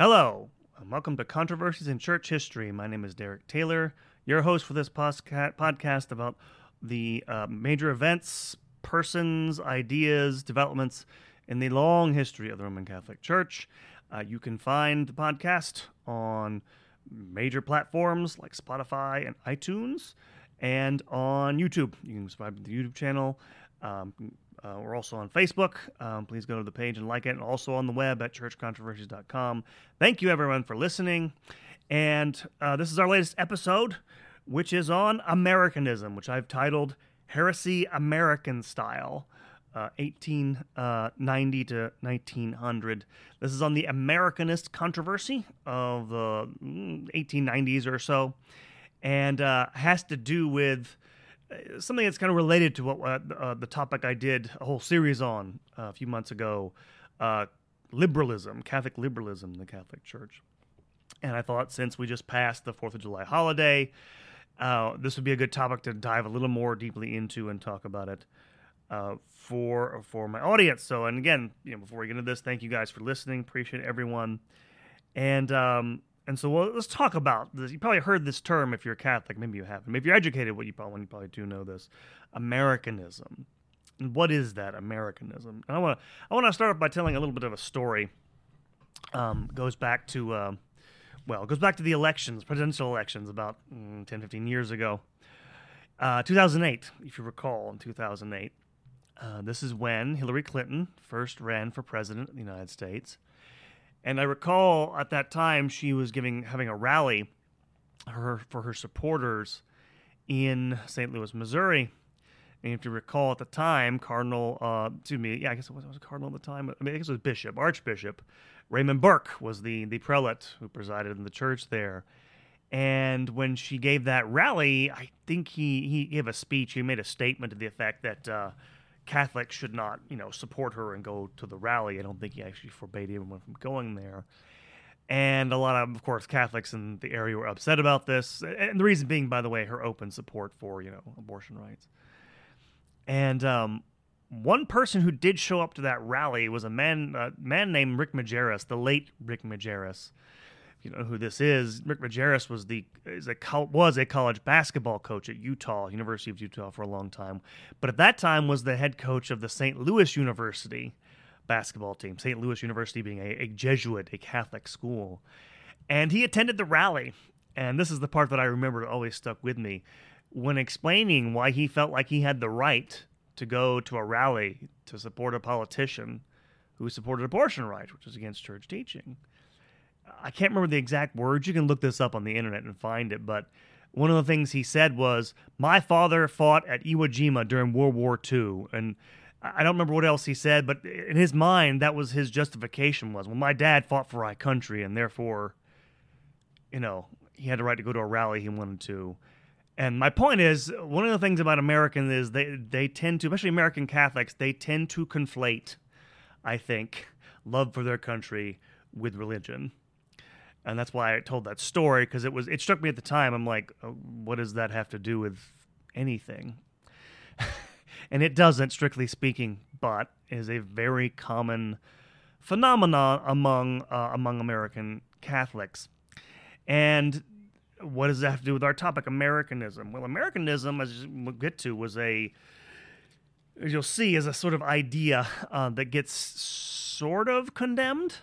Hello, and welcome to Controversies in Church History. My name is Derek Taylor, your host for this podcast about the uh, major events, persons, ideas, developments in the long history of the Roman Catholic Church. Uh, you can find the podcast on major platforms like Spotify and iTunes, and on YouTube. You can subscribe to the YouTube channel. Um, uh, we're also on Facebook. Um, please go to the page and like it, and also on the web at churchcontroversies.com. Thank you, everyone, for listening. And uh, this is our latest episode, which is on Americanism, which I've titled Heresy American Style. Uh, 1890 to 1900. This is on the Americanist controversy of the 1890s mm, or so, and uh, has to do with uh, something that's kind of related to what uh, the topic I did a whole series on uh, a few months ago uh, liberalism, Catholic liberalism in the Catholic Church. And I thought since we just passed the 4th of July holiday, uh, this would be a good topic to dive a little more deeply into and talk about it uh, for for my audience. So, and again, you know, before we get into this, thank you guys for listening. Appreciate everyone. And um, and so well, let's talk about this. You probably heard this term if you're Catholic. Maybe you haven't. Maybe you're educated, what you probably you probably do know this, Americanism. And what is that Americanism? And I want to I want to start off by telling a little bit of a story. Um, goes back to uh, well, goes back to the elections, presidential elections, about mm, 10, 15 years ago. Uh, 2008, if you recall, in 2008, uh, this is when Hillary Clinton first ran for president of the United States. And I recall at that time she was giving having a rally her for her supporters in St. Louis, Missouri. And if you recall at the time, Cardinal, uh, excuse me, yeah, I guess it was, it was Cardinal at the time. I mean, I guess it was Bishop, Archbishop Raymond Burke was the the prelate who presided in the church there. And when she gave that rally, I think he he gave a speech. He made a statement to the effect that. Uh, Catholics should not, you know, support her and go to the rally. I don't think he actually forbade anyone from going there. And a lot of, of course, Catholics in the area were upset about this. And the reason being, by the way, her open support for, you know, abortion rights. And um, one person who did show up to that rally was a man, a man named Rick Majerus, the late Rick Majerus you know who this is, Rick Majerus was the is a was a college basketball coach at Utah, University of Utah, for a long time, but at that time was the head coach of the St. Louis University basketball team. St. Louis University being a, a Jesuit, a Catholic school, and he attended the rally. And this is the part that I remember always stuck with me when explaining why he felt like he had the right to go to a rally to support a politician who supported abortion rights, which is against church teaching. I can't remember the exact words. You can look this up on the internet and find it. But one of the things he said was, "My father fought at Iwo Jima during World War II," and I don't remember what else he said, but in his mind, that was his justification. Was well, my dad fought for our country, and therefore, you know, he had the right to go to a rally he wanted to. And my point is, one of the things about Americans is they they tend to, especially American Catholics, they tend to conflate, I think, love for their country with religion and that's why I told that story because it was it struck me at the time. I'm like, oh, what does that have to do with anything? and it doesn't, strictly speaking, but is a very common phenomenon among uh, among American Catholics. And what does that have to do with our topic, Americanism? Well, Americanism, as we'll get to, was a as you'll see, is a sort of idea uh, that gets sort of condemned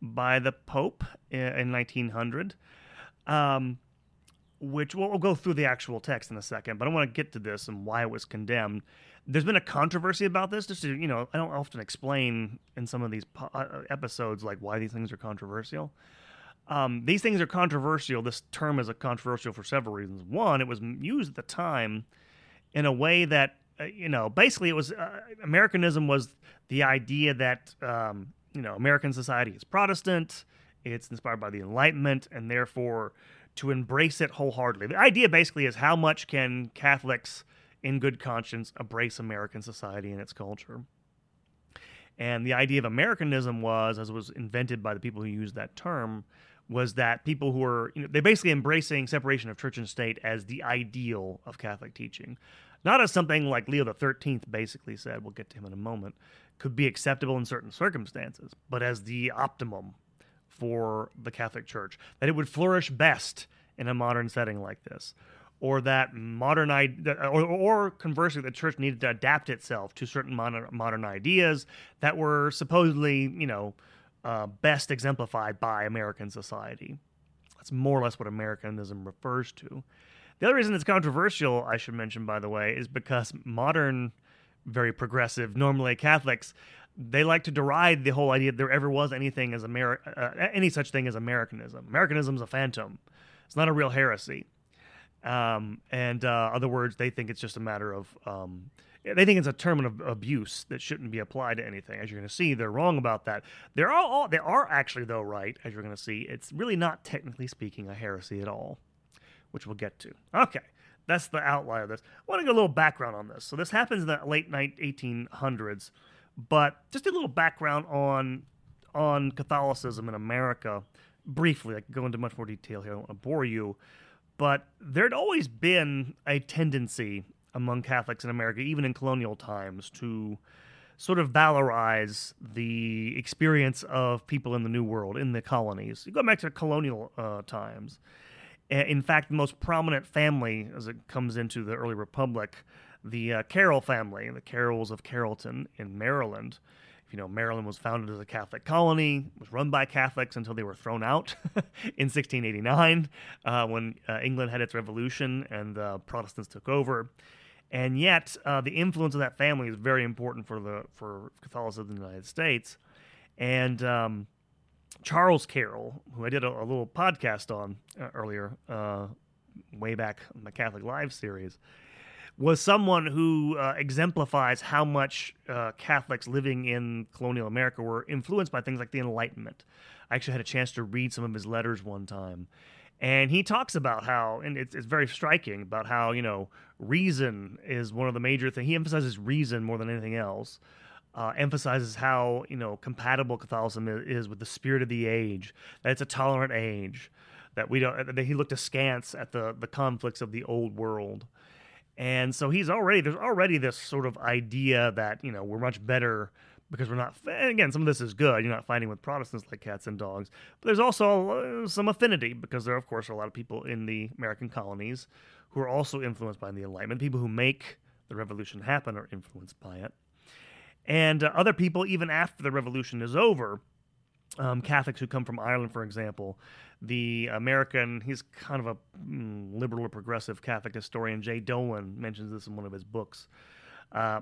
by the Pope in 1900, um, which we'll, we'll, go through the actual text in a second, but I want to get to this and why it was condemned. There's been a controversy about this. Just to, you know, I don't often explain in some of these po- uh, episodes like why these things are controversial. Um, these things are controversial. This term is a controversial for several reasons. One, it was used at the time in a way that uh, you know, basically, it was uh, Americanism was the idea that um, you know, American society is Protestant, it's inspired by the Enlightenment, and therefore to embrace it wholeheartedly. The idea basically is how much can Catholics in good conscience embrace American society and its culture. And the idea of Americanism was, as was invented by the people who used that term, was that people who were, you know, they basically embracing separation of church and state as the ideal of Catholic teaching. Not as something like Leo XIII basically said, we'll get to him in a moment, could be acceptable in certain circumstances, but as the optimum for the Catholic Church, that it would flourish best in a modern setting like this, or that modern or, or conversely, the church needed to adapt itself to certain modern, modern ideas that were supposedly, you know, uh, best exemplified by American society. That's more or less what Americanism refers to. The other reason it's controversial, I should mention, by the way, is because modern, very progressive, normally Catholics, they like to deride the whole idea that there ever was anything as Ameri- uh, any such thing as Americanism. Americanism is a phantom. It's not a real heresy. Um, and uh, other words, they think it's just a matter of um, they think it's a term of abuse that shouldn't be applied to anything. As you're going to see, they're wrong about that. They're all they are actually though right. As you're going to see, it's really not technically speaking a heresy at all which we'll get to. Okay, that's the outline of this. I want to get a little background on this. So this happens in the late 1800s, but just a little background on on Catholicism in America briefly. I can go into much more detail here. I don't want to bore you, but there'd always been a tendency among Catholics in America, even in colonial times, to sort of valorize the experience of people in the New World, in the colonies. You go back to colonial uh, times. In fact, the most prominent family as it comes into the early republic, the uh, Carroll family, the Carrolls of Carrollton in Maryland. If You know, Maryland was founded as a Catholic colony, was run by Catholics until they were thrown out in 1689 uh, when uh, England had its revolution and the Protestants took over. And yet, uh, the influence of that family is very important for the for Catholicism in the United States. And um, Charles Carroll, who I did a, a little podcast on uh, earlier, uh, way back in the Catholic Live series, was someone who uh, exemplifies how much uh, Catholics living in colonial America were influenced by things like the Enlightenment. I actually had a chance to read some of his letters one time. And he talks about how, and it's, it's very striking about how, you know, reason is one of the major things. He emphasizes reason more than anything else uh, emphasizes how you know compatible Catholicism is, with the spirit of the age. That it's a tolerant age. That we don't. That he looked askance at the the conflicts of the old world, and so he's already there's already this sort of idea that you know we're much better because we're not. Again, some of this is good. You're not fighting with Protestants like cats and dogs, but there's also uh, some affinity because there, of course, are a lot of people in the American colonies who are also influenced by the Enlightenment. People who make the revolution happen are influenced by it and uh, other people even after the revolution is over. Um, Catholics who come from Ireland, for example, the American, he's kind of a mm, liberal or progressive Catholic historian, Jay Dolan mentions this in one of his books. Uh,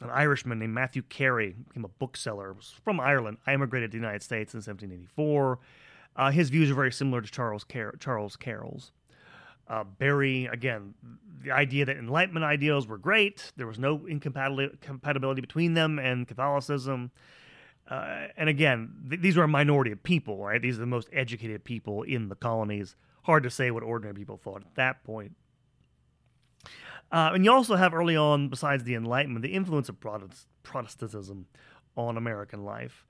an Irishman named Matthew Carey became a bookseller, was from Ireland, I immigrated to the United States in 1784. Uh, his views are very similar to Charles, Car- Charles Carroll's. Uh, Barry, again, the idea that Enlightenment ideals were great. There was no incompatibility between them and Catholicism. Uh, and again, th- these were a minority of people, right? These are the most educated people in the colonies. Hard to say what ordinary people thought at that point. Uh, and you also have early on, besides the Enlightenment, the influence of Protest- Protestantism on American life.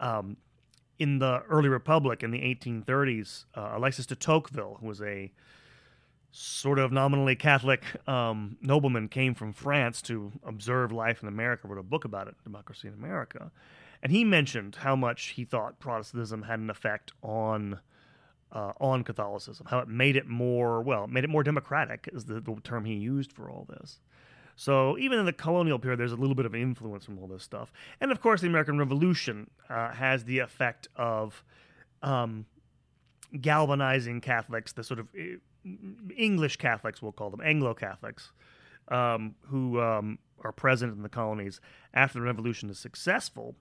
Um, in the early Republic in the 1830s, uh, Alexis de Tocqueville, who was a sort of nominally Catholic um, nobleman came from France to observe life in America, wrote a book about it, Democracy in America. And he mentioned how much he thought Protestantism had an effect on uh, on Catholicism, how it made it more, well, made it more democratic, is the, the term he used for all this. So even in the colonial period, there's a little bit of influence from all this stuff. And of course, the American Revolution uh, has the effect of um, galvanizing Catholics, the sort of eh, English Catholics, we'll call them Anglo Catholics, um, who um, are present in the colonies after the revolution is successful,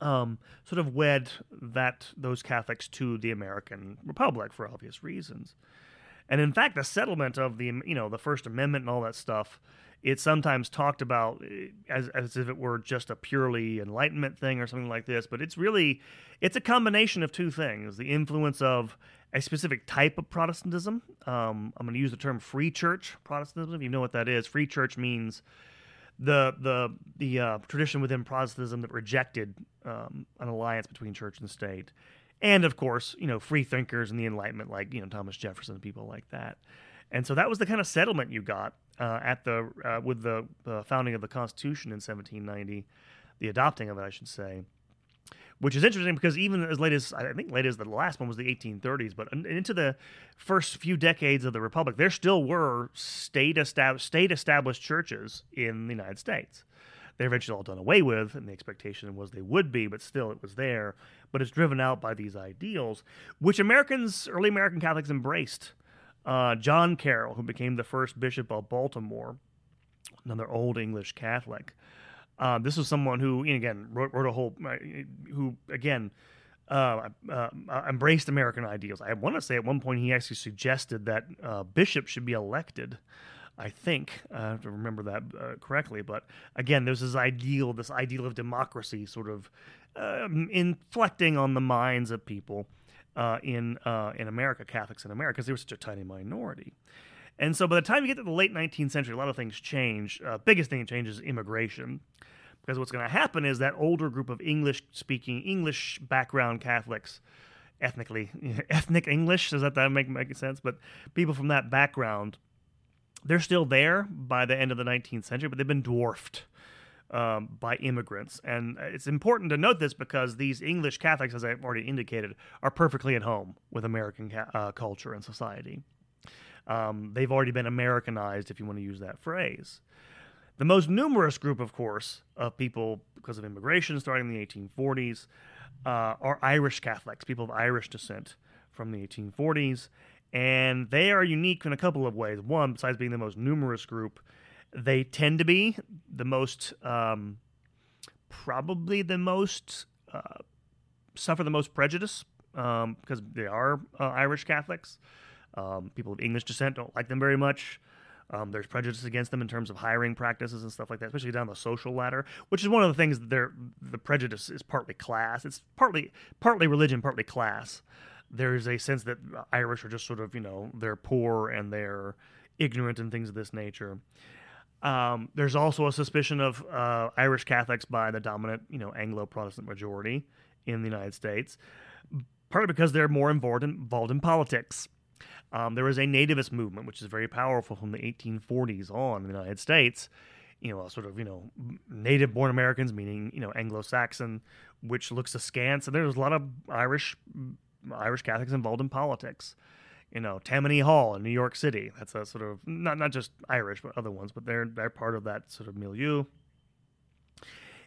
um, sort of wed that those Catholics to the American Republic for obvious reasons. And in fact, the settlement of the you know the First Amendment and all that stuff, it's sometimes talked about eh, as as if it were just a purely Enlightenment thing or something like this. But it's really it's a combination of two things: the influence of a specific type of Protestantism. Um, I'm going to use the term free church Protestantism. If you know what that is, free church means the the the uh, tradition within Protestantism that rejected um, an alliance between church and state, and of course, you know, free thinkers and the Enlightenment, like you know Thomas Jefferson and people like that. And so that was the kind of settlement you got uh, at the uh, with the, the founding of the Constitution in 1790, the adopting of it, I should say. Which is interesting because even as late as I think late as the last one was the 1830s, but into the first few decades of the republic, there still were state established state established churches in the United States. They're eventually all done away with, and the expectation was they would be, but still it was there. But it's driven out by these ideals, which Americans, early American Catholics, embraced. Uh, John Carroll, who became the first bishop of Baltimore, another old English Catholic. Uh, this was someone who, again, wrote, wrote a whole, uh, who again uh, uh, embraced American ideals. I want to say at one point he actually suggested that uh, bishops should be elected. I think I have to remember that uh, correctly, but again, there's this ideal, this ideal of democracy, sort of um, inflecting on the minds of people in in America, Catholics in America, because they were such a tiny minority. And so by the time you get to the late 19th century, a lot of things change. Uh, biggest thing that changes is immigration. Because what's going to happen is that older group of English speaking, English background Catholics, ethnically, ethnic English, does that, that make, make sense? But people from that background, they're still there by the end of the 19th century, but they've been dwarfed. Um, by immigrants. And it's important to note this because these English Catholics, as I've already indicated, are perfectly at home with American ca- uh, culture and society. Um, they've already been Americanized, if you want to use that phrase. The most numerous group, of course, of people because of immigration starting in the 1840s uh, are Irish Catholics, people of Irish descent from the 1840s. And they are unique in a couple of ways. One, besides being the most numerous group, they tend to be the most, um, probably the most, uh, suffer the most prejudice um, because they are uh, Irish Catholics. Um, people of English descent don't like them very much. Um, there's prejudice against them in terms of hiring practices and stuff like that, especially down the social ladder, which is one of the things that the prejudice is partly class. It's partly partly religion, partly class. There's a sense that Irish are just sort of you know they're poor and they're ignorant and things of this nature. Um, there's also a suspicion of uh, Irish Catholics by the dominant you know Anglo Protestant majority in the United States, partly because they're more involved in, involved in politics um, there was a nativist movement, which is very powerful from the 1840s on in the United States. You know, sort of, you know, native born Americans, meaning, you know, Anglo Saxon, which looks askance. And there's a lot of Irish Irish Catholics involved in politics. You know, Tammany Hall in New York City. That's a sort of not not just Irish, but other ones, but they're they're part of that sort of milieu.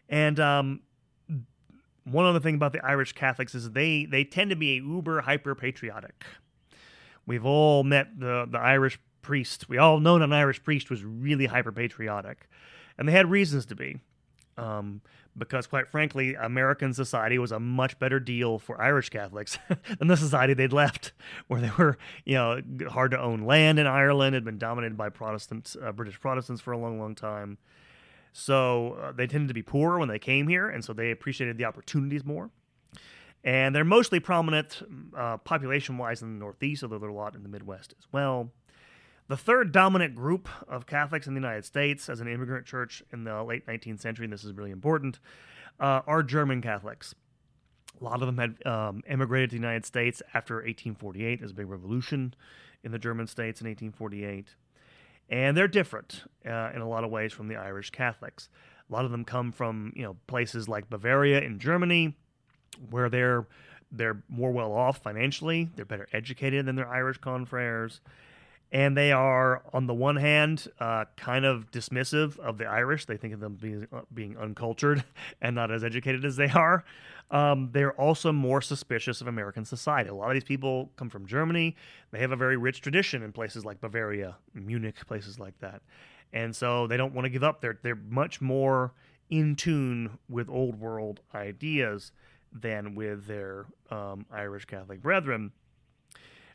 And um, one other thing about the Irish Catholics is they they tend to be uber hyper patriotic. We've all met the, the Irish priest. We all know an Irish priest was really hyper patriotic. And they had reasons to be. Um, because, quite frankly, American society was a much better deal for Irish Catholics than the society they'd left, where they were, you know, hard to own land in Ireland, had been dominated by Protestants, uh, British Protestants for a long, long time. So uh, they tended to be poorer when they came here, and so they appreciated the opportunities more. And they're mostly prominent uh, population wise in the Northeast, although there are a lot in the Midwest as well. The third dominant group of Catholics in the United States as an immigrant church in the late 19th century, and this is really important, uh, are German Catholics. A lot of them had um, immigrated to the United States after 1848. There's a big revolution in the German states in 1848. And they're different uh, in a lot of ways from the Irish Catholics. A lot of them come from you know places like Bavaria in Germany, where they're they're more well off financially, they're better educated than their Irish confreres, and they are on the one hand uh, kind of dismissive of the Irish. They think of them being uh, being uncultured and not as educated as they are. Um, they're also more suspicious of American society. A lot of these people come from Germany. They have a very rich tradition in places like Bavaria, Munich, places like that, and so they don't want to give up. They're they're much more in tune with old world ideas than with their um, Irish Catholic brethren.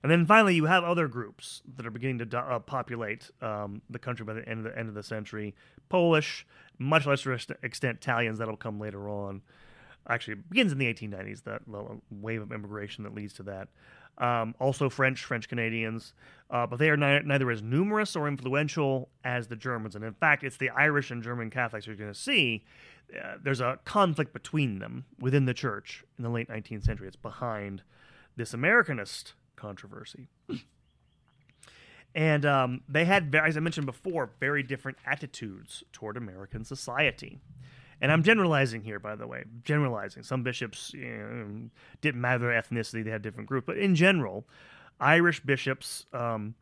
And then finally, you have other groups that are beginning to do- uh, populate um, the country by the end of the end of the century. Polish, much lesser extent Italians that'll come later on. Actually, it begins in the 1890s. That wave of immigration that leads to that. Um, also French, French Canadians, uh, but they are ni- neither as numerous or influential as the Germans. And in fact, it's the Irish and German Catholics you're going to see uh, there's a conflict between them within the church in the late 19th century. It's behind this Americanist controversy. and um, they had, as I mentioned before, very different attitudes toward American society. and I'm generalizing here, by the way, generalizing. Some bishops you know, didn't matter their ethnicity; they had different groups. But in general, Irish bishops um,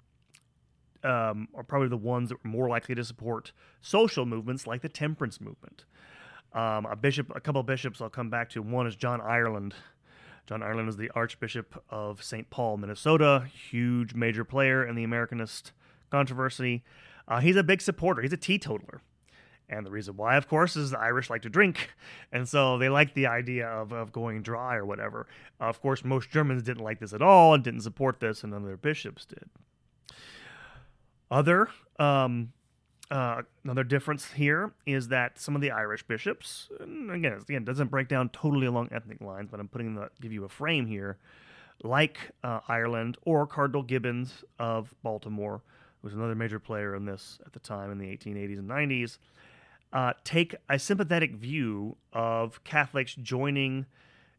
um, are probably the ones that were more likely to support social movements like the temperance movement. Um, a bishop, a couple of bishops, I'll come back to. One is John Ireland. John Ireland is the Archbishop of St. Paul, Minnesota, huge major player in the Americanist controversy. Uh, he's a big supporter. He's a teetotaler. And the reason why, of course, is the Irish like to drink. And so they like the idea of, of going dry or whatever. Uh, of course, most Germans didn't like this at all and didn't support this, and none of their bishops did. Other um, uh, another difference here is that some of the Irish bishops, again, again, doesn't break down totally along ethnic lines, but I'm putting the give you a frame here, like uh, Ireland or Cardinal Gibbons of Baltimore, who was another major player in this at the time in the 1880s and 90s, uh, take a sympathetic view of Catholics joining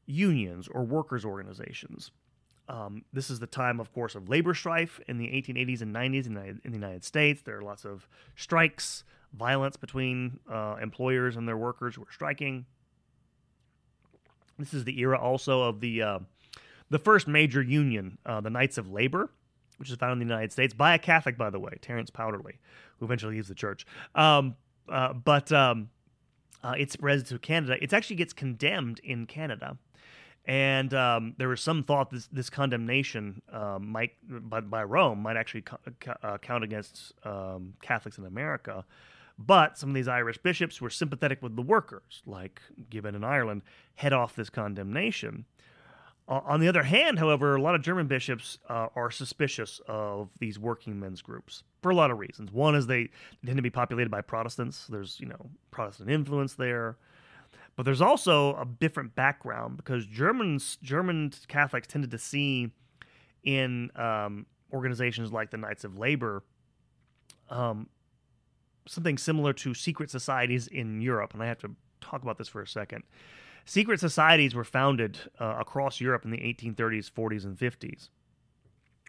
unions or workers' organizations. Um, this is the time, of course, of labor strife in the 1880s and 90s in the, in the United States. There are lots of strikes, violence between uh, employers and their workers who are striking. This is the era also of the uh, the first major union, uh, the Knights of Labor, which is founded in the United States by a Catholic, by the way, Terence Powderly, who eventually leaves the church. Um, uh, but um, uh, it spreads to Canada. It actually gets condemned in Canada and um, there was some thought this, this condemnation um, might by, by, Rome might actually co- uh, count against um, Catholics in America. But some of these Irish bishops were sympathetic with the workers, like Gibbon in Ireland, head off this condemnation. Uh, on the other hand, however, a lot of German bishops uh, are suspicious of these working men's groups for a lot of reasons. One is they tend to be populated by Protestants. There's you know Protestant influence there. But there's also a different background because Germans, German Catholics tended to see in um, organizations like the Knights of Labor um, something similar to secret societies in Europe. And I have to talk about this for a second. Secret societies were founded uh, across Europe in the 1830s, 40s, and 50s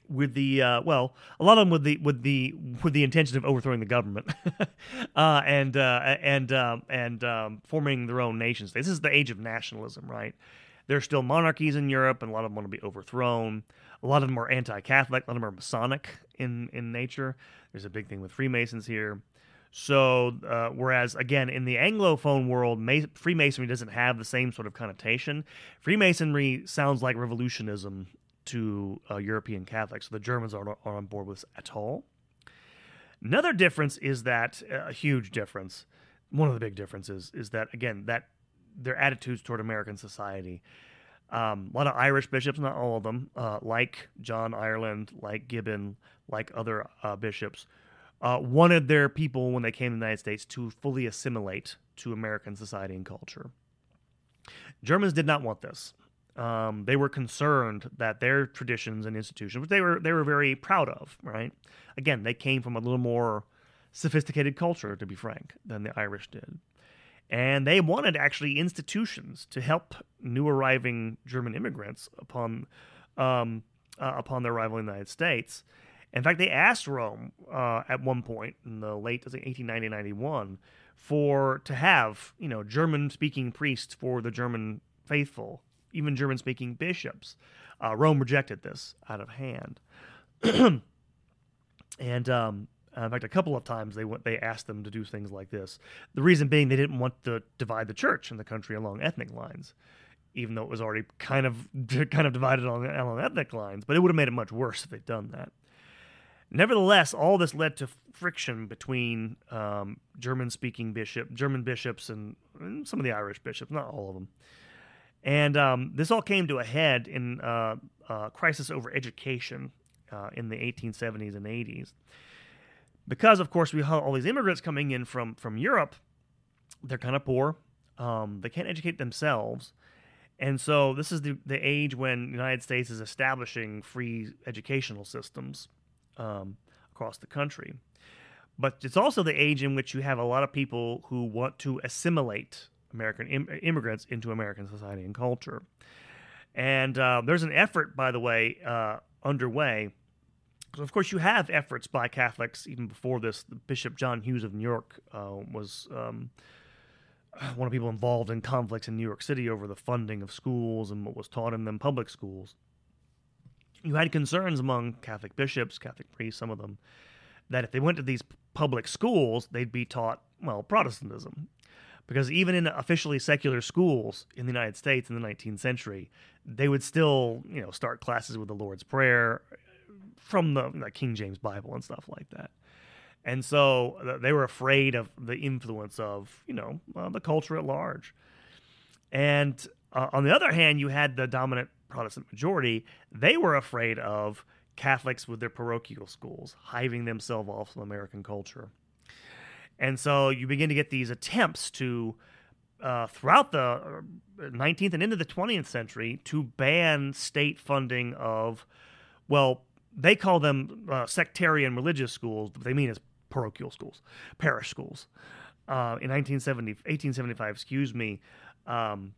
with the uh, well, a lot of them with the with the with the intention of overthrowing the government, uh, and uh, and um, and um, forming their own nation. This is the age of nationalism, right? There are still monarchies in Europe, and a lot of them want to be overthrown. A lot of them are anti-Catholic. A lot of them are Masonic in in nature. There's a big thing with Freemasons here. So, uh, whereas again in the Anglophone world, Freemasonry doesn't have the same sort of connotation. Freemasonry sounds like revolutionism to uh, European Catholics. So the Germans aren't, aren't on board with this at all. Another difference is that uh, a huge difference. One of the big differences is that again that their attitudes toward American society. Um, a lot of Irish bishops, not all of them, uh, like John Ireland, like Gibbon, like other uh, bishops, uh, wanted their people when they came to the United States to fully assimilate to American society and culture. Germans did not want this. Um, they were concerned that their traditions and institutions, which they were they were very proud of, right? Again, they came from a little more sophisticated culture, to be frank, than the Irish did, and they wanted actually institutions to help new arriving German immigrants upon um, uh, upon their arrival in the United States. In fact, they asked Rome uh, at one point in the late 1890 91 for to have you know German speaking priests for the German faithful even German speaking bishops. Uh, Rome rejected this out of hand. and um, in fact, a couple of times they went, they asked them to do things like this. The reason being they didn't want to divide the church in the country along ethnic lines, even though it was already kind of kind of divided along, along ethnic lines. But it would have made it much worse if they'd done that. Nevertheless, all this led to friction between um, German-speaking bishop, German bishops, and, and, some of the Irish bishops, not all of them. And um, this all came to a head in uh, uh, crisis over education uh, in the 1870s and 80s. Because, of course, we have all these immigrants coming in from, from Europe. They're kind of poor. Um, they can't educate themselves. And so this is the, the age when the United States is establishing free educational systems um, across the country. But it's also the age in which you have a lot of people who want to assimilate American Im- immigrants into American society and culture. And uh, there's an effort, by the way, uh, underway. So of course, you have efforts by Catholics even before this. Bishop John Hughes of New York uh, was um, one of the people involved in conflicts in New York City over the funding of schools and what was taught in them public schools. You had concerns among Catholic bishops, Catholic priests, some of them, that if they went to these public schools, they'd be taught, well, Protestantism. Because even in officially secular schools in the United States in the 19th century, they would still, you know, start classes with the Lord's Prayer from the, the King James Bible and stuff like that. And so uh, they were afraid of the influence of, you know, uh, the culture at large. And uh, on the other hand, you had the dominant Protestant majority. They were afraid of Catholics with their parochial schools, hiving themselves off from American culture. And so you begin to get these attempts to, uh, throughout the 19th uh, and into the 20th century, to ban state funding of, well, they call them uh, sectarian religious schools, but they mean as parochial schools, parish schools. Uh, in 1970, 1875, excuse me, um,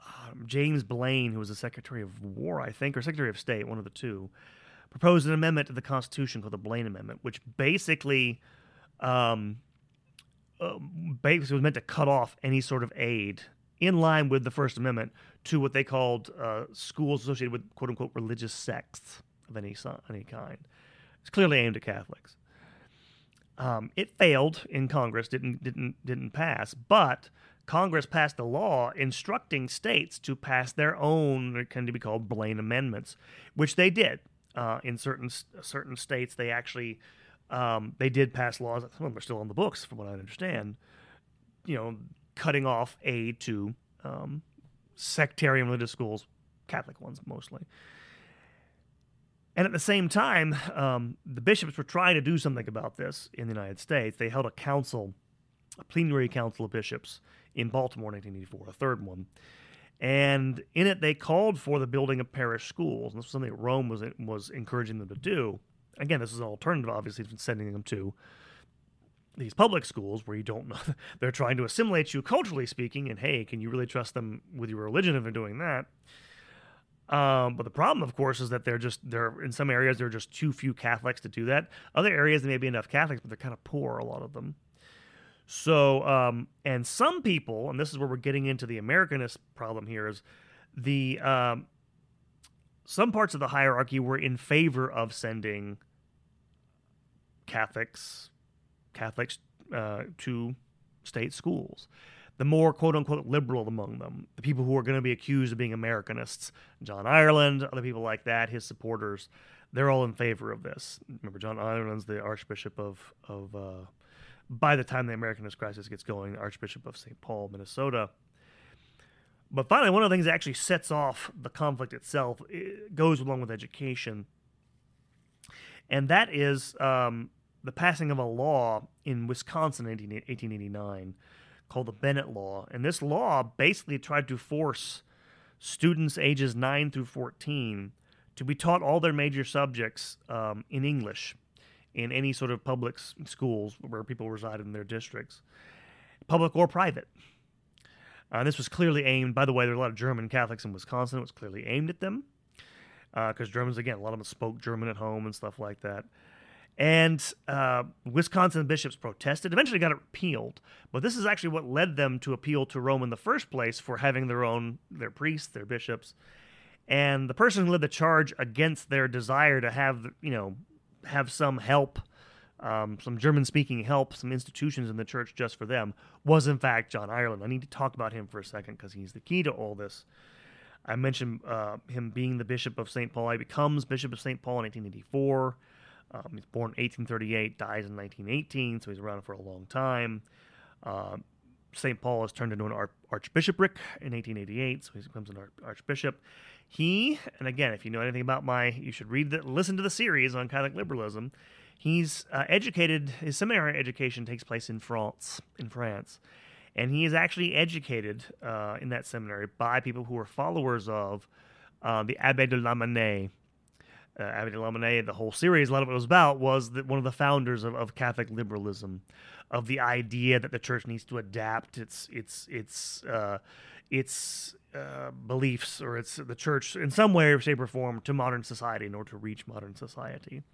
um, James Blaine, who was the Secretary of War, I think, or Secretary of State, one of the two, proposed an amendment to the Constitution called the Blaine Amendment, which basically, um, uh, basically was meant to cut off any sort of aid in line with the First Amendment to what they called uh, schools associated with "quote unquote" religious sects of any any kind. It's clearly aimed at Catholics. Um, it failed in Congress, didn't didn't didn't pass, but Congress passed a law instructing states to pass their own, it can be called Blaine amendments, which they did. Uh, in certain certain states, they actually um, they did pass laws. Some of them are still on the books, from what I understand. You know, cutting off aid to um, sectarian religious schools, Catholic ones mostly. And at the same time, um, the bishops were trying to do something about this in the United States. They held a council, a plenary council of bishops in Baltimore in 1984, a third one. And in it, they called for the building of parish schools. And this was something Rome was, was encouraging them to do. Again, this is an alternative, obviously, to sending them to these public schools where you don't know they're trying to assimilate you culturally speaking. And hey, can you really trust them with your religion if they're doing that? Um, but the problem, of course, is that they're just they're in some areas there are just too few Catholics to do that. Other areas there may be enough Catholics, but they're kind of poor. A lot of them. So, um, and some people, and this is where we're getting into the Americanist problem here, is the um, some parts of the hierarchy were in favor of sending Catholics Catholics uh, to state schools the more quote unquote liberal among them, the people who are going to be accused of being Americanists, John Ireland, other people like that, his supporters, they're all in favor of this. Remember, John Ireland's the Archbishop of of uh, by the time the Americanist crisis gets going, Archbishop of St. Paul, Minnesota. But finally, one of the things that actually sets off the conflict itself it goes along with education, and that is um, the passing of a law in Wisconsin in 1889 called the Bennett Law. And this law basically tried to force students ages 9 through 14 to be taught all their major subjects um, in English in any sort of public schools where people reside in their districts, public or private. Uh, this was clearly aimed, by the way, there were a lot of German Catholics in Wisconsin. It was clearly aimed at them because uh, Germans, again, a lot of them spoke German at home and stuff like that. And uh, Wisconsin bishops protested, eventually got it repealed. But this is actually what led them to appeal to Rome in the first place for having their own, their priests, their bishops. And the person who led the charge against their desire to have, you know, have some help, um, some German speaking help, some institutions in the church just for them, was in fact John Ireland. I need to talk about him for a second because he's the key to all this. I mentioned uh, him being the bishop of St. Paul. He becomes bishop of St. Paul in 1884. Um, he's born in 1838, dies in 1918, so he's around for a long time. Uh, St. Paul is turned into an archbishopric in 1888, so he becomes an archbishop. He, and again, if you know anything about my, you should read the, listen to the series on Catholic liberalism. He's uh, educated. His seminary education takes place in France, in France, and he is actually educated uh, in that seminary by people who are followers of uh, the Abbe de Lamennais, uh, Abbe de Lamennais, the whole series, a lot of it was about, was that one of the founders of, of Catholic liberalism, of the idea that the church needs to adapt its its its uh, its uh, beliefs or its the church in some way, shape, or form to modern society in order to reach modern society.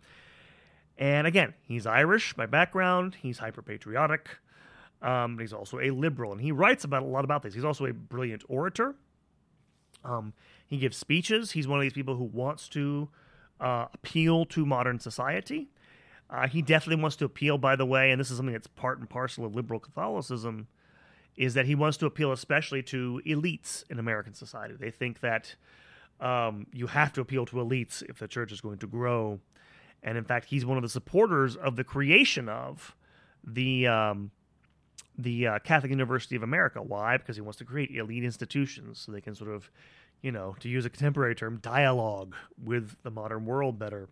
And again, he's Irish by background. He's hyper patriotic. Um, he's also a liberal, and he writes about a lot about this. He's also a brilliant orator. Um, he gives speeches. He's one of these people who wants to uh, appeal to modern society. Uh, he definitely wants to appeal, by the way, and this is something that's part and parcel of liberal Catholicism, is that he wants to appeal especially to elites in American society. They think that um, you have to appeal to elites if the church is going to grow. And in fact, he's one of the supporters of the creation of the um, the uh, Catholic University of America. Why? Because he wants to create elite institutions so they can sort of, you know, to use a contemporary term, dialogue with the modern world better.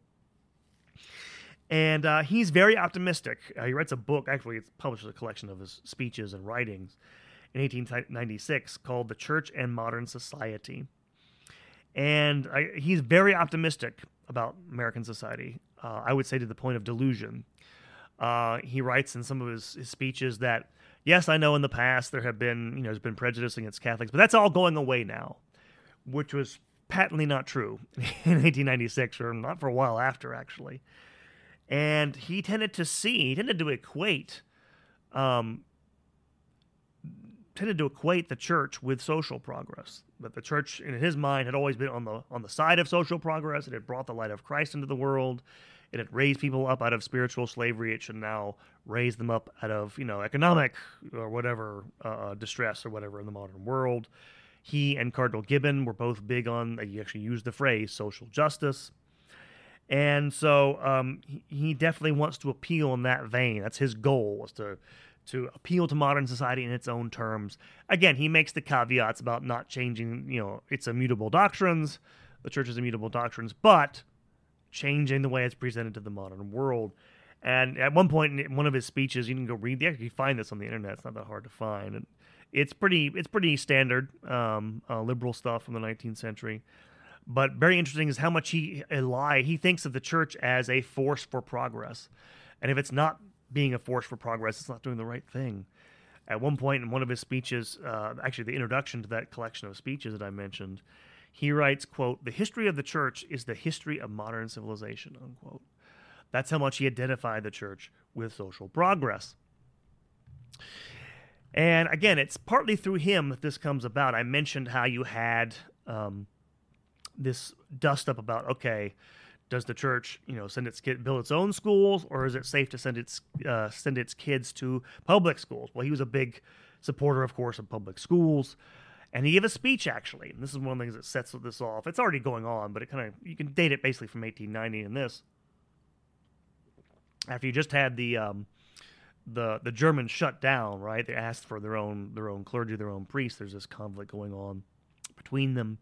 And uh, he's very optimistic. Uh, he writes a book, actually, it's published a collection of his speeches and writings in 1896 called The Church and Modern Society. And I, he's very optimistic about American society. Uh, I would say to the point of delusion. Uh, he writes in some of his, his speeches that, yes, I know in the past there have been, you know, there's been prejudice against Catholics, but that's all going away now, which was patently not true in 1896 or not for a while after, actually. And he tended to see, he tended to equate, um, tended to equate the church with social progress. That the church, in his mind, had always been on the on the side of social progress. It had brought the light of Christ into the world. It had raised people up out of spiritual slavery. It should now raise them up out of you know economic or whatever uh, uh distress or whatever in the modern world. He and Cardinal Gibbon were both big on. He actually used the phrase social justice. And so um, he, definitely wants to appeal in that vein. That's his goal was to to appeal to modern society in its own terms. Again, he makes the caveats about not changing, you know, its immutable doctrines, the church's immutable doctrines, but changing the way it's presented to the modern world. And at one point in one of his speeches, you can go read. You can find this on the internet. It's not that hard to find. And it's pretty. It's pretty standard um, uh, liberal stuff from the 19th century. But very interesting is how much he a lie. He thinks of the church as a force for progress, and if it's not being a force for progress, it's not doing the right thing. At one point in one of his speeches, uh, actually the introduction to that collection of speeches that I mentioned, he writes, "quote The history of the church is the history of modern civilization." Unquote. That's how much he identified the church with social progress. And again, it's partly through him that this comes about. I mentioned how you had um, this dust up about okay, does the church you know send its kid build its own schools or is it safe to send its uh, send its kids to public schools? Well, he was a big supporter, of course, of public schools. And he gave a speech actually, and this is one of the things that sets this off. It's already going on, but it kind of you can date it basically from 1890 and this. After you just had the um, the the Germans shut down, right? They asked for their own their own clergy, their own priests. There's this conflict going on between them,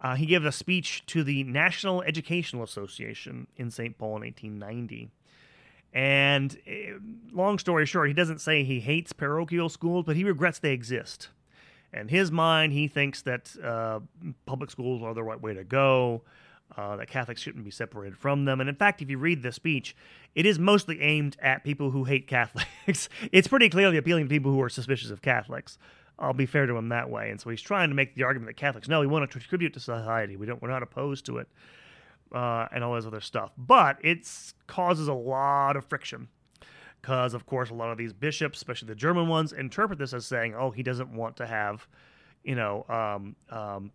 uh, he gave a speech to the National Educational Association in St. Paul in 1890. And uh, long story short, he doesn't say he hates parochial schools, but he regrets they exist. In his mind, he thinks that uh, public schools are the right way to go, uh, that Catholics shouldn't be separated from them. And in fact, if you read the speech, it is mostly aimed at people who hate Catholics. it's pretty clearly appealing to people who are suspicious of Catholics. I'll be fair to him that way. And so he's trying to make the argument that Catholics, no, we want to contribute to society. We don't, we're not opposed to it, uh, and all this other stuff. But it causes a lot of friction because, of course, a lot of these bishops, especially the German ones, interpret this as saying, oh, he doesn't want to have, you know, um, um,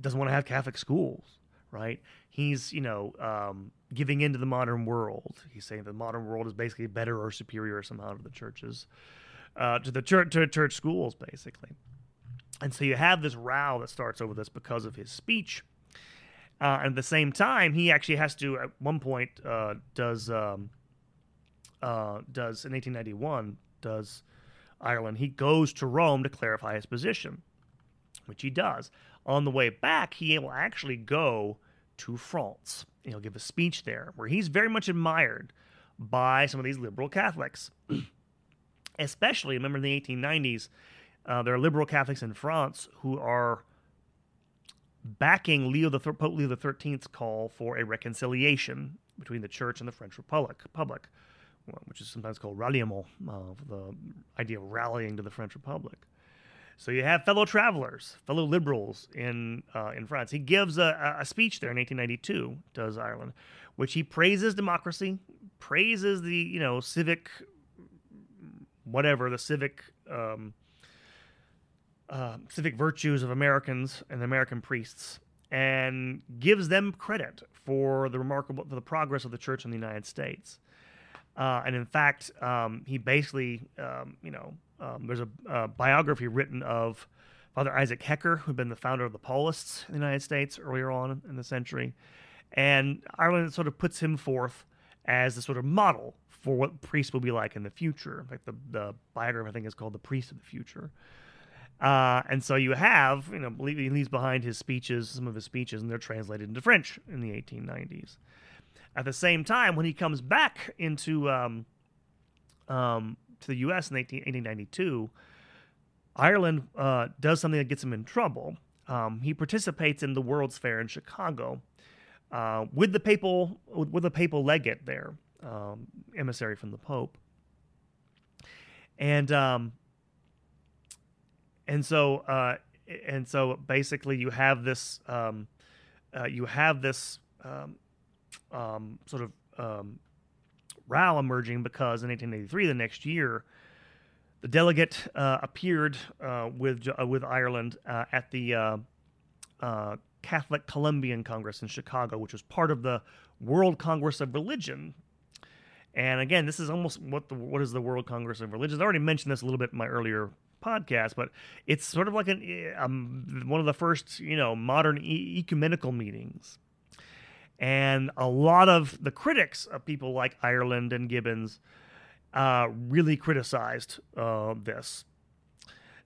doesn't want to have Catholic schools, right? He's, you know, um, giving into the modern world. He's saying the modern world is basically better or superior somehow to the churches uh, to the church to church schools basically. And so you have this row that starts over this because of his speech. Uh, and at the same time, he actually has to at one point uh, does um, uh, does in 1891 does Ireland he goes to Rome to clarify his position, which he does. On the way back, he will actually go to France. He'll give a speech there where he's very much admired by some of these liberal Catholics. especially remember in the 1890s, uh, there are liberal Catholics in France who are backing Leo the Pope Leo the Thirteenth's call for a reconciliation between the Church and the French Republic, Republic, which is sometimes called ralliement, uh, the idea of rallying to the French Republic. So you have fellow travelers, fellow liberals in uh, in France. He gives a, a speech there in 1892, does Ireland, which he praises democracy, praises the you know civic whatever the civic um, uh, civic virtues of Americans and the American priests, and gives them credit for the remarkable for the progress of the church in the United States. Uh, and in fact, um, he basically, um, you know, um, there's a, a, biography written of Father Isaac Hecker, who'd been the founder of the Paulists in the United States earlier on in the century. And Ireland sort of puts him forth as the sort of model for what priests will be like in the future. Fact, the, the biography, I think, is called The Priest of the Future. Uh, and so you have, you know, he leaves behind his speeches, some of his speeches, and they're translated into French in the 1890s. At the same time, when he comes back into um, um, to the U.S. in 18, 1892, Ireland uh, does something that gets him in trouble. Um, he participates in the World's Fair in Chicago uh, with the papal with the papal legate there, um, emissary from the Pope, and um, and so uh, and so basically you have this um, uh, you have this um, sort of um, row emerging because in 1883, the next year, the delegate uh, appeared uh, with uh, with Ireland uh, at the uh, uh, Catholic Columbian Congress in Chicago, which was part of the World Congress of Religion. And again, this is almost what the what is the World Congress of Religions. I already mentioned this a little bit in my earlier podcast, but it's sort of like an um, one of the first you know modern e- ecumenical meetings. And a lot of the critics of people like Ireland and Gibbons uh, really criticized uh, this.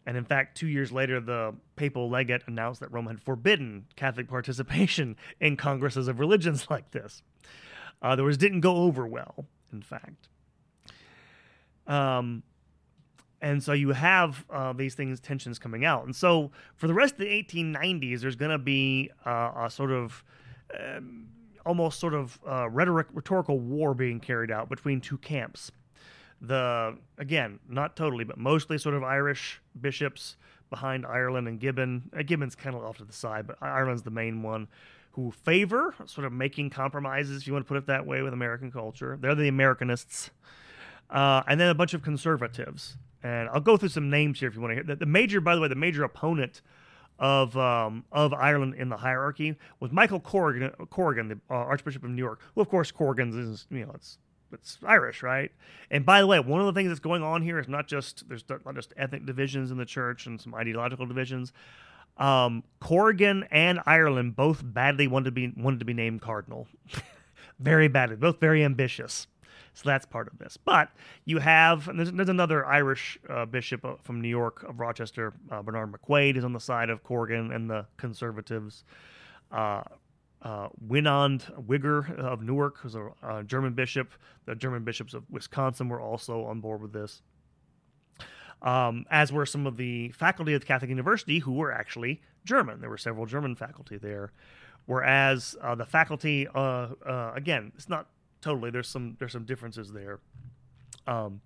And in fact, two years later, the papal legate announced that Rome had forbidden Catholic participation in congresses of religions like this. Uh, the words didn't go over well, in fact. Um, and so you have uh, these things, tensions coming out. And so for the rest of the 1890s, there's going to be uh, a sort of um, almost sort of uh, rhetoric, rhetorical war being carried out between two camps. The again, not totally, but mostly sort of Irish bishops behind Ireland and Gibbon. Uh, Gibbon's kind of off to the side, but Ireland's the main one who favor sort of making compromises, if you want to put it that way, with American culture. They're the Americanists. Uh, and then a bunch of conservatives. And I'll go through some names here if you want to hear. The, the major, by the way, the major opponent of um, of Ireland in the hierarchy was Michael Corrigan, Corrigan the uh, Archbishop of New York. Well, of course, Corrigan is you know it's it's Irish, right? And by the way, one of the things that's going on here is not just there's not just ethnic divisions in the church and some ideological divisions. Um, Corrigan and Ireland both badly wanted to be wanted to be named cardinal, very badly, both very ambitious. So that's part of this. But you have, and there's, there's another Irish uh, bishop uh, from New York of Rochester, uh, Bernard McQuaid, is on the side of Corrigan and the conservatives. Uh, uh, Winand Wigger of Newark, who's a uh, German bishop. The German bishops of Wisconsin were also on board with this. Um, as were some of the faculty at the Catholic University who were actually German. There were several German faculty there. Whereas uh, the faculty, uh, uh, again, it's not totally. There's some there's some differences there. Um,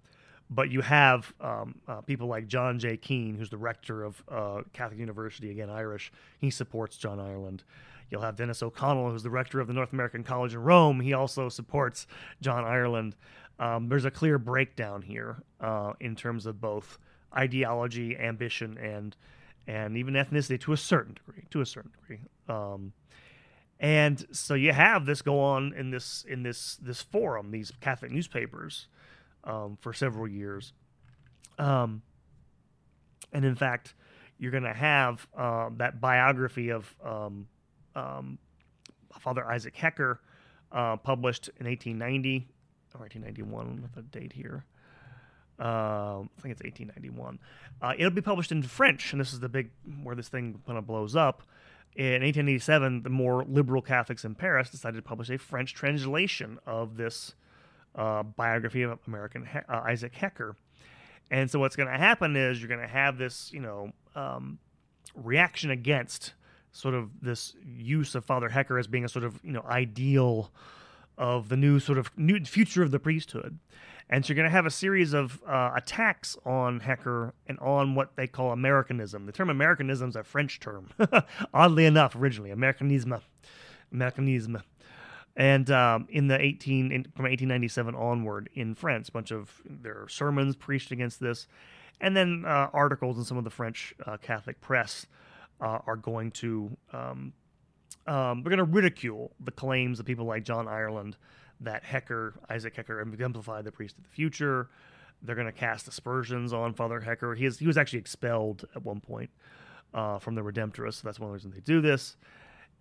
but you have um, uh, people like John J. Keane, who's the rector of uh, Catholic University, again Irish. He supports John Ireland. You'll have Dennis O'Connell, who's the rector of the North American College in Rome. He also supports John Ireland. Um, there's a clear breakdown here uh, in terms of both ideology, ambition, and and even ethnicity to a certain degree. To a certain degree. Um, and so you have this go on in this in this this forum, these Catholic newspapers, um, for several years. Um, and in fact, you're going to have uh, that biography of um, um, Father Isaac Hecker uh, published in 1890 or 1891 with a date here. Uh, I think it's 1891. Uh, it'll be published in French, and this is the big where this thing kind of blows up. In 1887, the more liberal Catholics in Paris decided to publish a French translation of this uh, biography of American he- uh, Isaac Hecker. And so, what's going to happen is you're going to have this, you know, um, reaction against sort of this use of Father Hecker as being a sort of, you know, ideal of the new sort of new future of the priesthood. And so you're going to have a series of uh, attacks on Hecker and on what they call Americanism. The term Americanism is a French term, oddly enough, originally, Americanisme. Americanisme. And um, in the 18 in, from 1897 onward in France, a bunch of their sermons preached against this, and then uh, articles in some of the French uh, Catholic press uh, are going to um, um, they're going to ridicule the claims of people like John Ireland that Hecker, Isaac Hecker, exemplified the priest of the future. They're going to cast aspersions on Father Hecker. He, is, he was actually expelled at one point uh, from the Redemptorists, so that's one reasons they do this.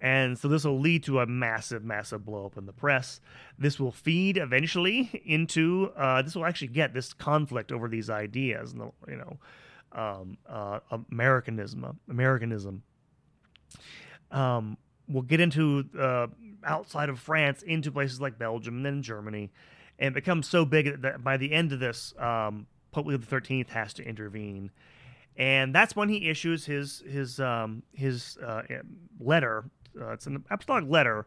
And so this will lead to a massive, massive blow up in the press. This will feed eventually into uh, this will actually get this conflict over these ideas, the, you know, um, uh, Americanism, Americanism. Um, we'll get into uh, outside of France into places like Belgium and then Germany, and becomes so big that by the end of this, um, Pope Leo the Thirteenth has to intervene, and that's when he issues his his um, his uh, letter. Uh, it's an apostolic letter,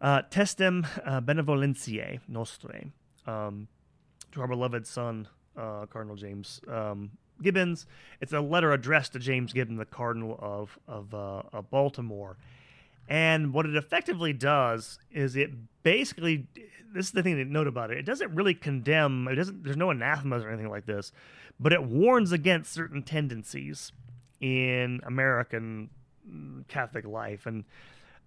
uh, Testem uh, Benevolentiae Nostrae, um, to our beloved son uh, Cardinal James um, Gibbons. It's a letter addressed to James Gibbon, the Cardinal of of, uh, of Baltimore and what it effectively does is it basically this is the thing to note about it. It doesn't really condemn, it doesn't there's no anathemas or anything like this, but it warns against certain tendencies in American Catholic life. And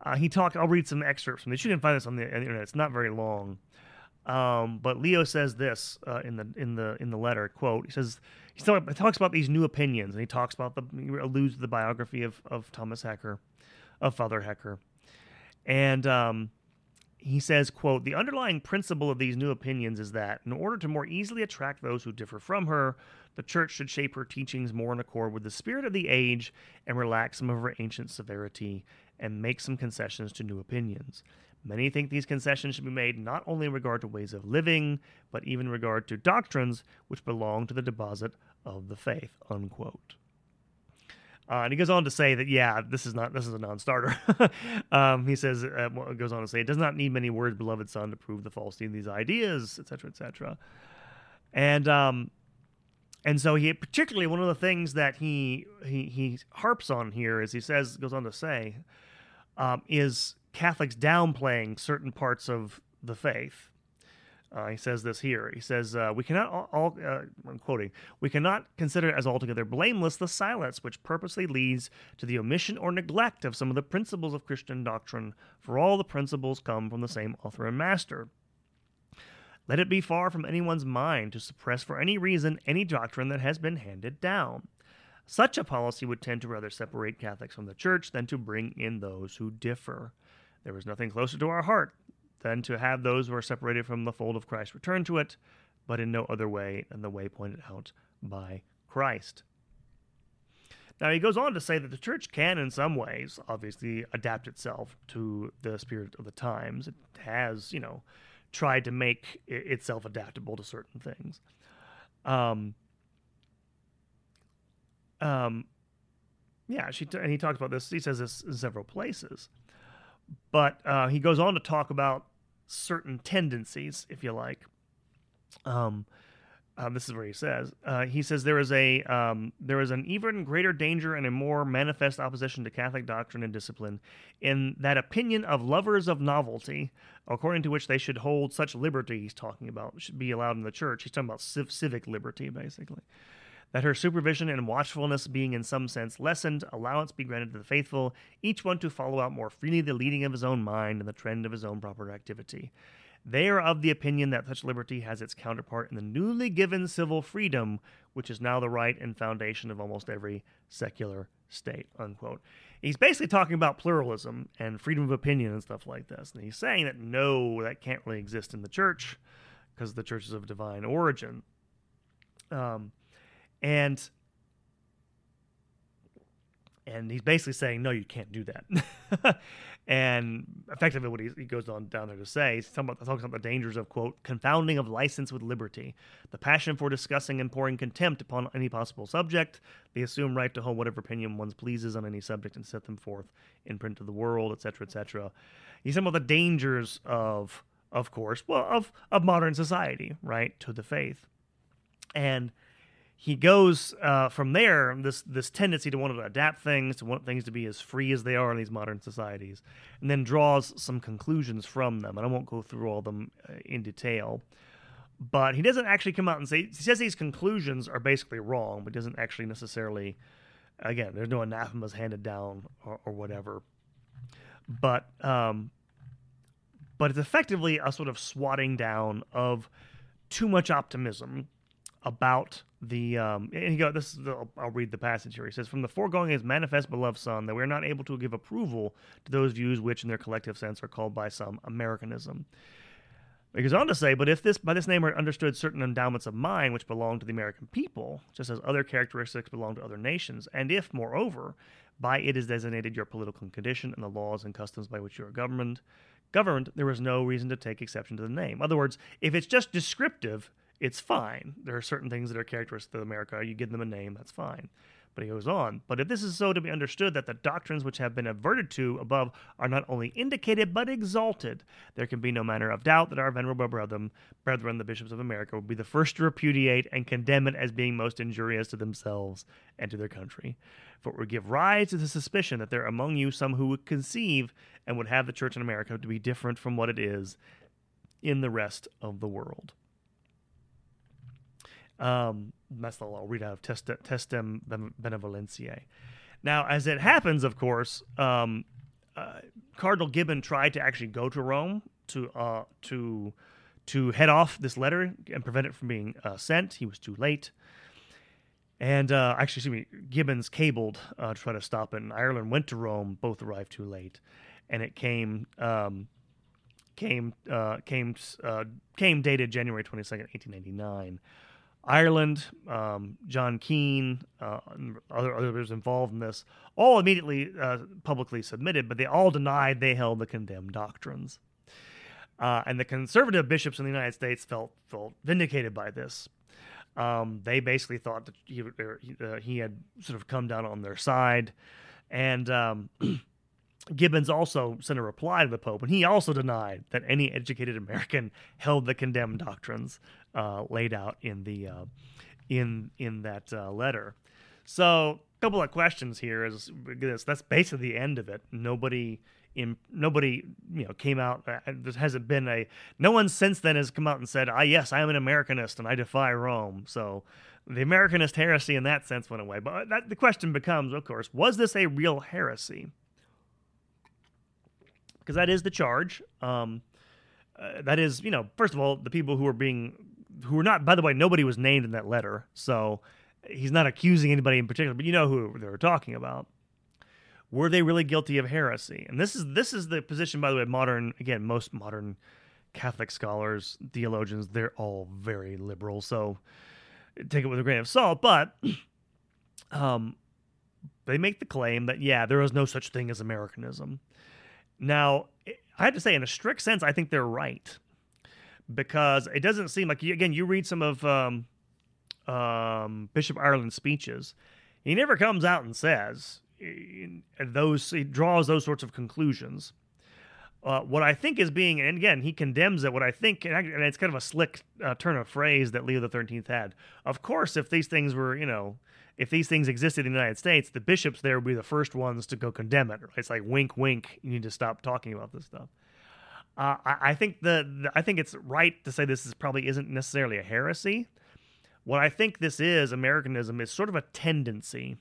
uh, he talked, I'll read some excerpts from this. You can find this on the, on the internet. It's not very long. Um, but Leo says this uh, in the in the in the letter quote. He says he talks about these new opinions, and he talks about the he alludes to the biography of of Thomas Hecker of Father Hecker. And um, he says, quote, the underlying principle of these new opinions is that in order to more easily attract those who differ from her, the church should shape her teachings more in accord with the spirit of the age and relax some of her ancient severity and make some concessions to new opinions. Many think these concessions should be made not only in regard to ways of living, but even in regard to doctrines which belong to the deposit of the faith. Unquote. Uh, and he goes on to say that yeah, this is not this is a non-starter. um, he says uh, goes on to say it does not need many words, beloved son, to prove the falsity of these ideas, etc., etc. And um, and so he particularly one of the things that he he he harps on here is he says goes on to say um, is Catholics downplaying certain parts of the faith uh, he says this here. He says, uh, "We cannot all, all uh, I'm quoting. We cannot consider as altogether blameless the silence which purposely leads to the omission or neglect of some of the principles of Christian doctrine. For all the principles come from the same author and master. Let it be far from anyone's mind to suppress for any reason any doctrine that has been handed down." Such a policy would tend to rather separate Catholics from the Church than to bring in those who differ. There is nothing closer to our heart than to have those who are separated from the fold of Christ return to it, but in no other way than the way pointed out by Christ. Now, he goes on to say that the church can, in some ways, obviously adapt itself to the spirit of the times. It has, you know, tried to make itself adaptable to certain things. Um, um, yeah, she t- and he talks about this. He says this in several places, but uh, he goes on to talk about certain tendencies, if you like. Um, uh, this is where he says uh, he says there is a um, there is an even greater danger and a more manifest opposition to Catholic doctrine and discipline in that opinion of lovers of novelty, according to which they should hold such liberty. He's talking about should be allowed in the church. He's talking about civ- civic liberty, basically that her supervision and watchfulness being in some sense lessened, allowance be granted to the faithful, each one to follow out more freely the leading of his own mind and the trend of his own proper activity. They are of the opinion that such liberty has its counterpart in the newly given civil freedom, which is now the right and foundation of almost every secular state. Unquote. He's basically talking about pluralism and freedom of opinion and stuff like this. And he's saying that no, that can't really exist in the church because the church is of divine origin. Um, and and he's basically saying no you can't do that. And effectively what he, he, goes on down there to say he's talking about, talking about the dangers of quote confounding of license with liberty the passion for discussing and pouring contempt upon any possible subject the assumed right to hold whatever opinion one pleases on any subject and set them forth in print to the world etc etc he's talking about the dangers of of course well of of modern society right to the faith. And he goes uh, from there this this tendency to want to adapt things to want things to be as free as they are in these modern societies and then draws some conclusions from them and i won't go through all of them uh, in detail. But he doesn't actually come out and say he says these conclusions are basically wrong but doesn't actually necessarily again there's no anathemas handed down or, or whatever. But um but it's effectively a sort of swatting down of too much optimism about the um and he go this is the, I'll read the passage here. He says, From the foregoing is manifest, beloved son, that we are not able to give approval to those views which in their collective sense are called by some Americanism. He goes on to say, but if this by this name are understood certain endowments of mind which belong to the American people, just as other characteristics belong to other nations, and if, moreover, by it is designated your political condition and the laws and customs by which you are governed, governed, there is no reason to take exception to the name. In other words, if it's just descriptive, it's fine. There are certain things that are characteristic of America. You give them a name, that's fine. But he goes on. But if this is so to be understood that the doctrines which have been adverted to above are not only indicated but exalted, there can be no manner of doubt that our venerable brethren, brethren, the bishops of America, will be the first to repudiate and condemn it as being most injurious to themselves and to their country. For it would give rise to the suspicion that there are among you some who would conceive and would have the church in America to be different from what it is in the rest of the world. Um, that's the I'll read out of Test, Testem Benevolentiae. Now, as it happens, of course, um, uh, Cardinal Gibbon tried to actually go to Rome to uh, to to head off this letter and prevent it from being uh, sent. He was too late. And uh, actually, excuse me, Gibbons cabled uh, to try to stop it. And Ireland went to Rome. Both arrived too late, and it came um, came uh, came came dated January twenty second, eighteen ninety nine. Ireland, um, John Keane, uh, other others involved in this, all immediately uh, publicly submitted, but they all denied they held the condemned doctrines. Uh, and the conservative bishops in the United States felt felt vindicated by this. Um, they basically thought that he, uh, he had sort of come down on their side, and um, Gibbons also sent a reply to the Pope, and he also denied that any educated American held the condemned doctrines uh, laid out in the uh, in in that uh, letter. So, a couple of questions here is this. That's basically the end of it. Nobody in nobody you know came out. Uh, there hasn't been a no one since then has come out and said, "Ah, yes, I am an Americanist and I defy Rome." So. The Americanist heresy in that sense went away. But that, the question becomes, of course, was this a real heresy? Because that is the charge. Um, uh, that is, you know, first of all, the people who are being, who are not, by the way, nobody was named in that letter, so he's not accusing anybody in particular, but you know who they were talking about. Were they really guilty of heresy? And this is this is the position, by the way, modern again, most modern Catholic scholars, theologians, they're all very liberal, so take it with a grain of salt. But um, they make the claim that yeah, there is no such thing as Americanism. Now, I have to say, in a strict sense, I think they're right because it doesn't seem like again you read some of um, um, Bishop Ireland's speeches. He never comes out and says those. He draws those sorts of conclusions. Uh, what I think is being, and again, he condemns it. What I think, and it's kind of a slick uh, turn of phrase that Leo the Thirteenth had. Of course, if these things were, you know, if these things existed in the United States, the bishops there would be the first ones to go condemn it. It's like wink, wink. You need to stop talking about this stuff. Uh, I, I, think the, the, I think it's right to say this is probably isn't necessarily a heresy. What I think this is Americanism is sort of a tendency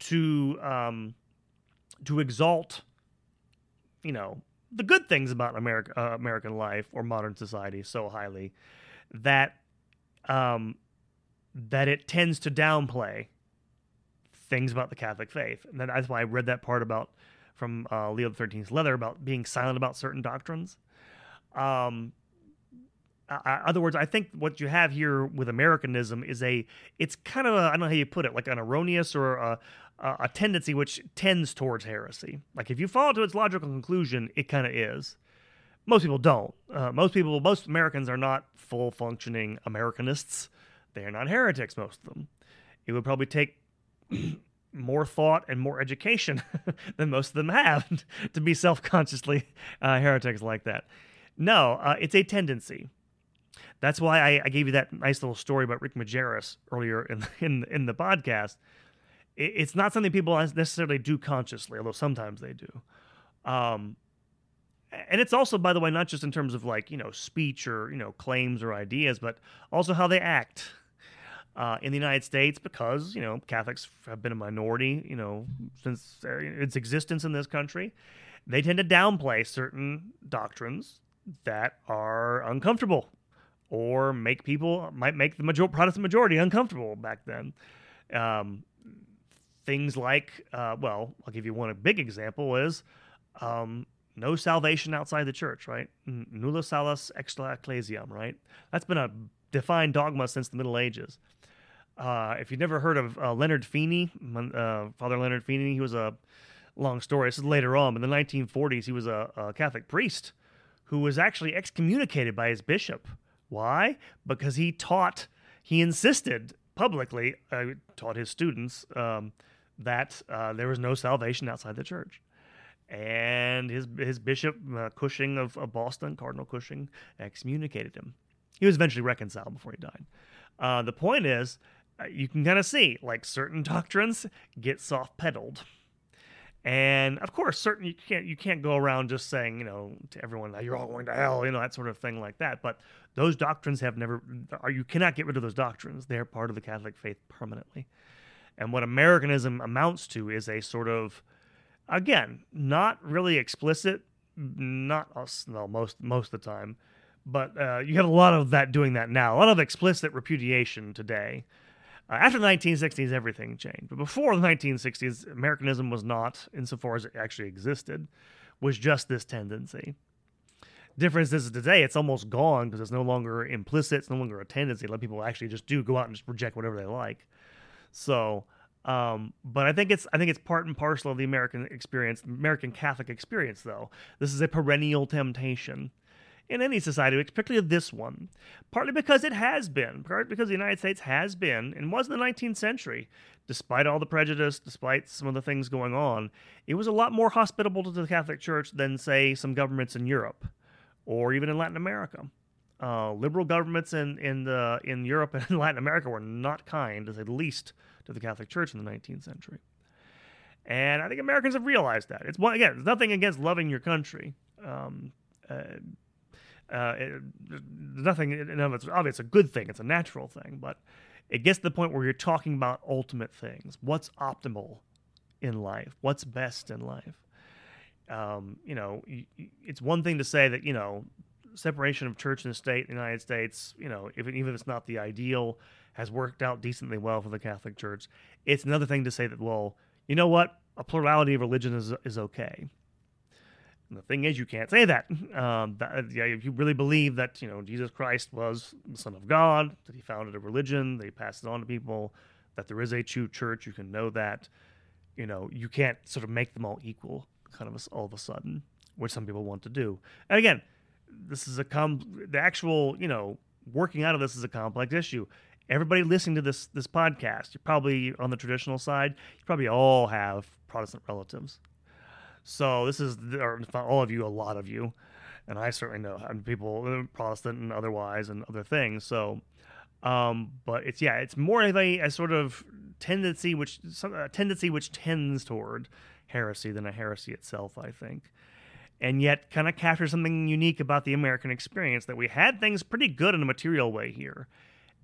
to um, to exalt, you know, the good things about America, uh, American life or modern society so highly that um, that it tends to downplay things about the Catholic faith. And that's why I read that part about from uh, Leo XIII's letter about being silent about certain doctrines. Um, I, other words, I think what you have here with Americanism is a, it's kind of, I don't know how you put it, like an erroneous or a, a tendency which tends towards heresy. Like if you follow to its logical conclusion, it kind of is. Most people don't. Uh, most people, most Americans are not full functioning Americanists they are not heretics, most of them. It would probably take more thought and more education than most of them have to be self consciously uh, heretics like that. No, uh, it's a tendency. That's why I, I, gave you that nice little story about Rick Majerus earlier in in in the podcast. It, it's not something people necessarily do consciously, although sometimes they do. Um, and it's also, by the way, not just in terms of like you know speech or you know claims or ideas, but also how they act. Uh, in the United States, because you know Catholics have been a minority, you know, since uh, its existence in this country, they tend to downplay certain doctrines that are uncomfortable or make people might make the major, Protestant majority uncomfortable back then. Um, things like, uh, well, I'll give you one big example is um, no salvation outside the church, right? Nulla salus extra ecclesiam, right? That's been a defined dogma since the Middle Ages. Uh, if you've never heard of uh, Leonard Feeney, uh, Father Leonard Feeney, he was a long story. This is later on, but in the 1940s, he was a, a Catholic priest who was actually excommunicated by his bishop. Why? Because he taught, he insisted publicly, uh, taught his students um, that uh, there was no salvation outside the church. And his his bishop uh, Cushing of, of, Boston, Cardinal Cushing, excommunicated him. He was eventually reconciled before he died. Uh, the point is, uh, you can kind of see like certain doctrines get soft pedaled and of course, certain you can't you can't go around just saying you know to everyone that you're all going to hell, you know that sort of thing like that. But those doctrines have never, or you cannot get rid of those doctrines. They're part of the Catholic faith permanently. And what Americanism amounts to is a sort of, again, not really explicit, not us, no, most most of the time, but uh, you have a lot of that doing that now. A lot of explicit repudiation today uh, after the 1960s, everything changed. But before the 1960s, Americanism was not, insofar as it actually existed, was just this tendency. Difference is today, it's almost gone because it's no longer implicit. It's no longer a tendency. Let people actually just do go out and just reject whatever they like. So, um, but I think it's I think it's part and parcel of the American experience, American Catholic experience. Though this is a perennial temptation in any society, particularly this one. Partly because it has been, partly because the United States has been, and was in the 19th century, despite all the prejudice, despite some of the things going on, it was a lot more hospitable to the Catholic Church than, say, some governments in Europe or even in Latin America. Uh, liberal governments in in the in Europe and Latin America were not kind, to say the least, to the Catholic Church in the 19th century. And I think Americans have realized that. It's again, it's nothing against loving your country. Um, uh, uh, it, nothing in of it's obviously it's a good thing. It's a natural thing, but it gets to the point where you're talking about ultimate things. What's optimal in life? What's best in life? Um, you know, it's one thing to say that you know separation of church and state in the United States. You know, if, even if it's not the ideal, has worked out decently well for the Catholic Church. It's another thing to say that well, you know what, a plurality of religion is is okay. And the thing is, you can't say that. Um, that. yeah, if you really believe that you know Jesus Christ was the Son of God, that He founded a religion, that He passed it on to people, that there is a true church, you can know that. You know, you can't sort of make them all equal, kind of all of a sudden, which some people want to do. And again, this is a com the actual you know working out of this is a complex issue. Everybody listening to this this podcast, you're probably on the traditional side. You probably all have Protestant relatives so this is or all of you, a lot of you, and I certainly know people uh, Protestant and otherwise and other things. So, um, but it's yeah, it's more of a, a sort of tendency which a tendency which tends toward heresy than a heresy itself, I think. And yet, kind of captures something unique about the American experience that we had things pretty good in a material way here,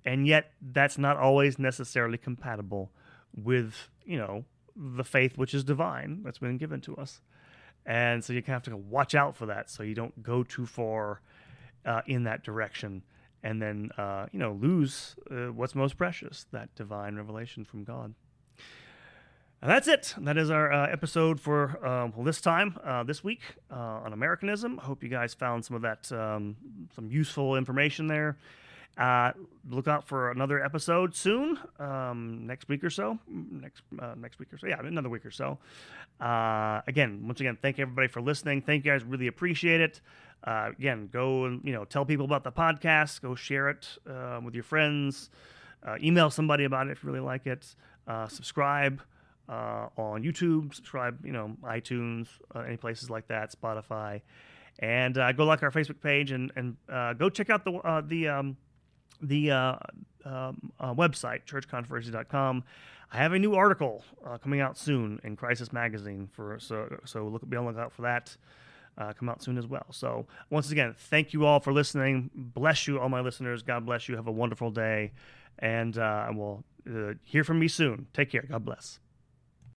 and yet that's not always necessarily compatible with you know the faith which is divine that's been given to us. And so you kind of have to watch out for that so you don't go too far uh, in that direction and then uh, you know lose uh, what's most precious that divine revelation from god. And that's it. That is our uh, episode for um, this time uh, this week uh, on americanism. Hope you guys found some of that um, some useful information there uh, look out for another episode soon, um, next week or so. Next uh, next week or so, yeah, another week or so. Uh, again, once again, thank everybody for listening. Thank you guys, really appreciate it. Uh, again, go and you know tell people about the podcast. Go share it uh, with your friends. Uh, email somebody about it if you really like it. subscribe on YouTube. Subscribe, you know, iTunes, any places like that, Spotify. And go like our Facebook page and and go check out the the um, the uh, um, uh, website churchcontroversies.com. I have a new article uh, coming out soon in Crisis Magazine for so so look be on the lookout for that. Uh, come out soon as well. So once again, thank you all for listening. Bless you, all my listeners. God bless you. Have a wonderful day, and uh, I will uh, hear from me soon. Take care. God bless.